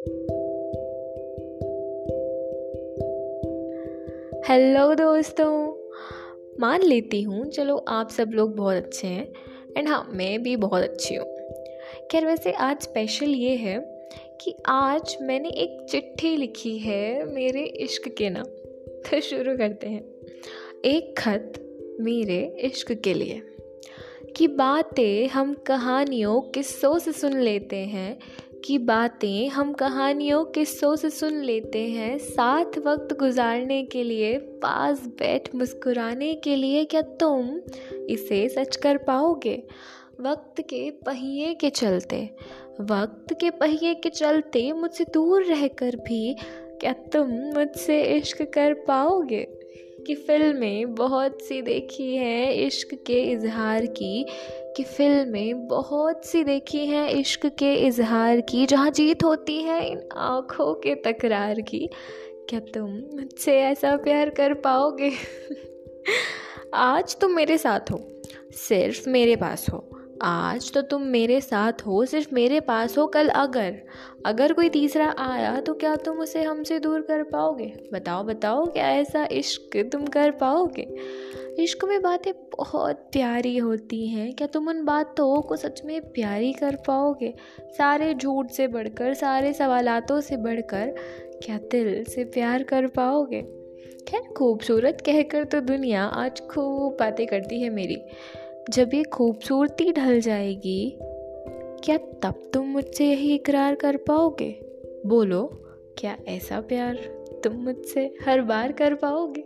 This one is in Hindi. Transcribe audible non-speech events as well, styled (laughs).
हेलो दोस्तों, मान लेती हूँ, चलो आप सब लोग बहुत अच्छे हैं एंड हाँ मैं भी बहुत अच्छी हूँ। खैर वैसे आज स्पेशल ये है कि आज मैंने एक चिट्ठी लिखी है मेरे इश्क के नाम तो शुरू करते हैं। एक खत मेरे इश्क के लिए। कि बातें हम कहानियों, किस्सों से सुन लेते हैं कि बातें, हम कहानियों किस्सों से सुन लेते हैं। साथ वक्त गुजारने के लिए, पास बैठ मुस्कुराने के लिए क्या तुम इसे सच कर पाओगे? वक्त के पहिए के चलते, वक्त के पहिए के चलते मुझसे दूर रहकर भी क्या तुम मुझसे इश्क कर पाओगे? कि फ़िल्में बहुत सी देखी हैं इश्क के इजहार की, कि फ़िल्में बहुत सी देखी हैं इश्क के इजहार की, जहाँ जीत होती है इन आँखों के तकरार की। क्या तुम मुझसे ऐसा प्यार कर पाओगे? (laughs) आज तुम मेरे साथ हो, सिर्फ़ मेरे पास हो। आज तो तुम मेरे साथ हो, सिर्फ़ मेरे पास हो कल अगर। अगर कोई तीसरा आया तो क्या तुम उसे हमसे दूर कर पाओगे? बताओ बताओ, क्या ऐसा इश्क तुम कर पाओगे? इश्क में बातें बहुत प्यारी होती हैं। क्या तुम उन बातों को सच में प्यारी कर पाओगे? सारे झूठ से बढ़कर, सारे सवालातों से बढ़कर, क्या दिल से प्यार कर पाओगे? खैर, खूबसूरत कहकर तो दुनिया आज खूब बातें करती है मेरी। जब ये खूबसूरती ढल जाएगी, क्या तब तुम मुझसे यही इकरार कर पाओगे? बोलो, क्या ऐसा प्यार तुम मुझसे हर बार कर पाओगे?